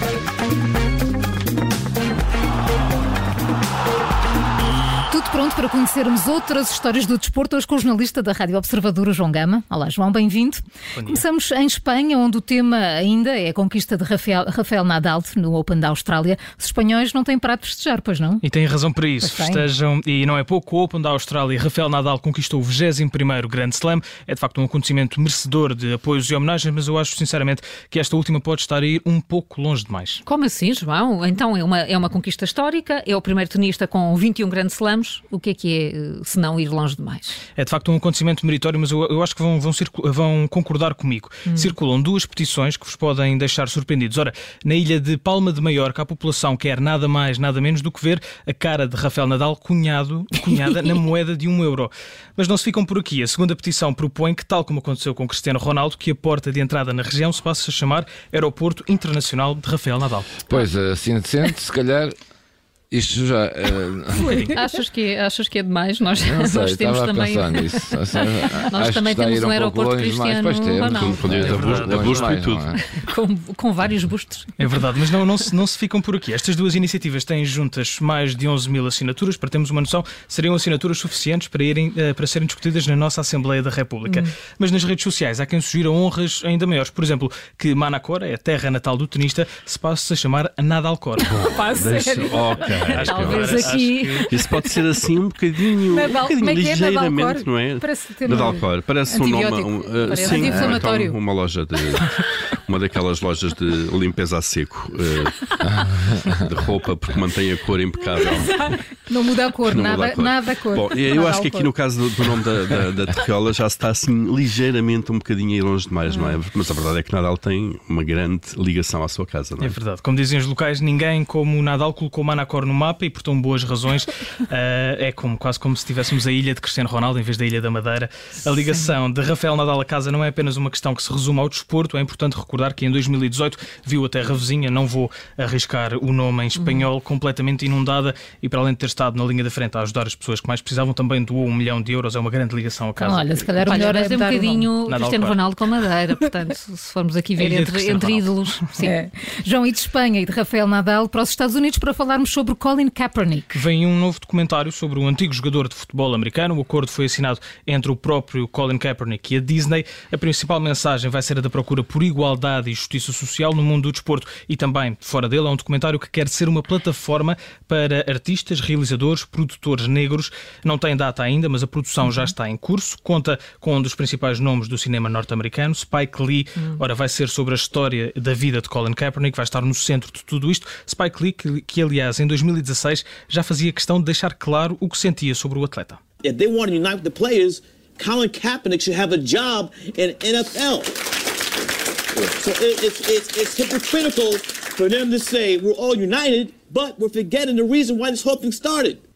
Tudo pronto para conhecermos outras histórias do desporto, hoje com o jornalista da Rádio Observador, o João Gama. Olá, João, bem-vindo. Começamos em Espanha, onde o tema ainda é a conquista de Rafael, Rafael Nadal no Open da Austrália. Os espanhóis não têm parado de festejar, pois não? E têm razão para isso. Pois tem. Festejam, e não é pouco, o Open da Austrália. Rafael Nadal conquistou o 21º Grand Slam. É de facto um acontecimento merecedor de apoios e homenagens, mas eu acho sinceramente que esta última pode estar a ir um pouco longe demais. Como assim, João? Então é uma, é uma conquista histórica, é o primeiro tenista com 21 grandes slams. O que é que é, eh, se não ir longe demais? É de facto um acontecimento meritório, mas eu, eu acho que vão, vão, vão concordar comigo. Circulam duas petições que vos podem deixar surpreendidos. Ora, na ilha de Palma de Maiorca, a população quer nada mais, nada menos do que ver a cara de Rafael Nadal cunhado, cunhada na moeda de um euro. Mas não se ficam por aqui. A segunda petição propõe que, tal como aconteceu com Cristiano Ronaldo, que a porta de entrada na região se passe a chamar Aeroporto Internacional de Rafael Nadal. Pois, assim sente, se calhar isto já. eh, achas, que é, achas que é demais? Nós, não sei, nós temos também. nisso. Nós acho também temos um pouco aeroporto. Cristiano Pois temos, com- Com direito a longe busto- e tudo. é? Com, com vários bustos. É verdade, mas não, não, se, não se ficam por aqui. Estas duas iniciativas têm juntas mais de 11 mil assinaturas. Para termos uma noção, seriam assinaturas suficientes para, irem, eh, para serem discutidas na nossa Assembleia da República. Mas nas redes sociais há quem sugira honras ainda maiores. Por exemplo, que Manacor, é a terra natal do tenista, se passe a chamar Nadalcor. Pá, Deixa- sério. Ok. Talvez agora- aqui. Isso pode ser assim um bocadinho, um bocadinho é que é? ligeiramente, não é? Parece ter um Nadalcor, parece um nome. Um, uh, sim, então uma loja de. Uma daquelas lojas de limpeza a seco uh, de roupa, porque mantém a cor impecável. Não muda a cor, Não nada, a cor. nada a cor. Bom, eu Nada acho que aqui cor. no caso do, do nome da, da, da Terriola já se está assim ligeiramente um bocadinho a ir longe demais, não é? Mas a verdade é que Nadal tem uma grande ligação à sua casa, não É é? verdade. Como dizem os locais, ninguém como o Nadal colocou Manacor no mapa e por tão boas razões. eh, é como, quase como se tivéssemos a ilha de Cristiano Ronaldo em vez da ilha da Madeira. A ligação de Rafael Nadal à casa não é apenas uma questão que se resume ao desporto. É importante recordar que em 2018 viu a terra vizinha, não vou arriscar o nome em espanhol, completamente inundada e para além de ter estado na linha da frente a ajudar as pessoas que mais precisavam, também doou um milhão de euros. É uma grande ligação à casa. Olha, se calhar o melhor é é um bocadinho Nadal Cristiano. Ronaldo com Madeira, portanto, se formos aqui É ver de entre, entre ídolos. Sim. É. João, e de Espanha e de Rafael Nadal para os Estados Unidos para falarmos sobre Colin Kaepernick. Vem um novo documentário sobre o antigo jogador de futebol americano. O acordo foi assinado entre o próprio Colin Kaepernick e a Disney. A principal mensagem vai ser a da procura por igualdade e justiça social no mundo do desporto e também fora dele. É um documentário que quer ser uma plataforma para artistas, realizadores, produtores negros. Não tem data ainda, mas a produção já está em curso. Conta com um dos principais nomes do cinema norte-americano, Spike Lee. Ora, vai ser sobre a história da vida de Colin Kaepernick, vai estar no centro de tudo isto. Spike Lee, que, que aliás em 2016 já fazia questão de deixar claro o que sentia sobre o atleta. If they want to unite the players, Colin Kaepernick should have a job in NFL. So it, it's, it's, it's hypocritical for them to say we're all united, but we're forgetting the reason why this whole thing started.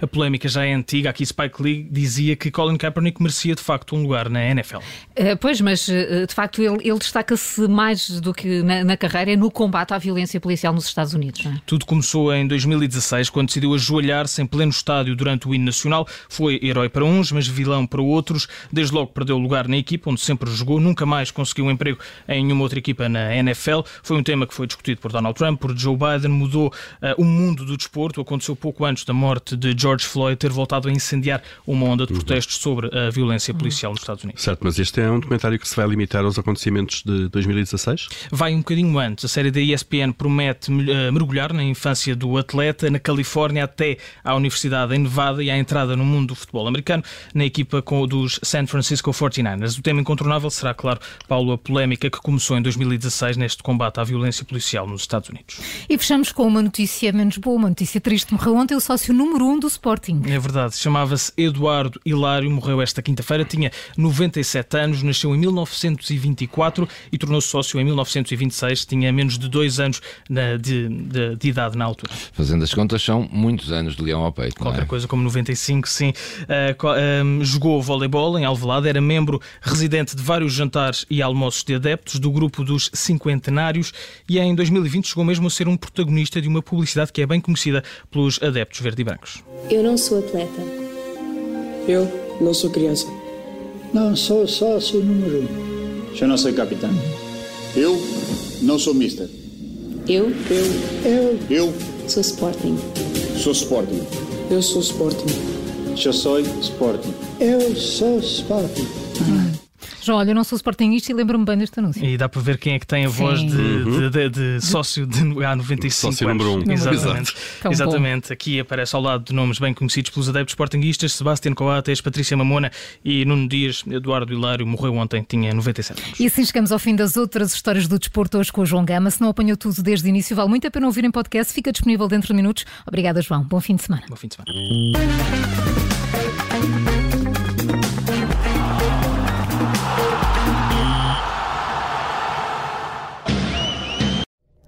A polémica já é antiga. Aqui Spike Lee dizia que Colin Kaepernick merecia de facto um lugar na NFL. Eh, Pois, mas eh, de facto ele, ele destaca-se mais do que na, na carreira no combate à violência policial nos Estados Unidos. Não é? Tudo começou em 2016, quando decidiu ajoelhar-se em pleno estádio durante o hino nacional. Foi herói para uns, mas vilão para outros. Desde logo perdeu lugar na equipa, onde sempre jogou. Nunca mais conseguiu um emprego em nenhuma outra equipa na NFL. Foi um tema que foi discutido por Donald Trump, por Joe Biden. Mudou eh, o mundo do desporto. Aconteceu pouco antes da morte de George Floyd ter voltado a incendiar uma onda de protestos sobre a violência policial nos Estados Unidos. Certo, mas este é um documentário que se vai limitar aos acontecimentos de 2016? vai um bocadinho antes. A série da ESPN promete eh, mergulhar na infância do atleta na Califórnia até à Universidade em Nevada e à entrada no mundo do futebol americano na equipa dos San Francisco 49ers. O tema incontornável será, claro, Paulo, a polémica que começou em 2016 neste combate à violência policial nos Estados Unidos. E fechamos com uma notícia menos boa, uma notícia triste. Morreu ontem o sócio número um do Sporting. É verdade, chamava-se Eduardo Hilário, morreu esta quinta-feira, tinha 97 anos, nasceu em 1924 e tornou-se sócio em 1926, tinha menos de dois anos na- de, de- de idade na altura. Fazendo as contas, são muitos anos de leão ao peito. não Qualquer é? coisa como 95, sim. Uh, um, jogou voleibol em Alvalade, era membro residente de vários jantares e almoços de adeptos do grupo dos cinquentenários e em 2020 chegou mesmo a ser um protagonista de uma publicidade que é bem conhecida pelos adeptos verde e brancos. Eu não sou atleta. Eu não sou criança. Não sou sócio número um. Eu não sou capitão. Eu não sou mister. Eu Eu. Eu. Eu. sou Sporting. Sou Sporting. Eu sou Sporting. Eu sou Sporting. Eu sou Sporting. João, olha, eu não sou sportingista e lembro-me bem deste anúncio. E dá para ver quem é que tem a voz de, de- de- de sócio de há 95 Sócio anos. número um. Exatamente. Bom. Exatamente. Aqui aparece ao lado de nomes bem conhecidos pelos adeptos sportinguistas, Sebastião Coates, Patrícia Mamona e Nuno Dias. Eduardo Hilário morreu ontem, tinha 97 anos. E assim chegamos ao fim das outras histórias do desporto hoje com o João Gama. Se não apanhou tudo desde o início, vale muito a pena ouvir em podcast. Fica disponível dentro de minutos. Obrigada, João. Bom fim de semana. Bom fim de semana.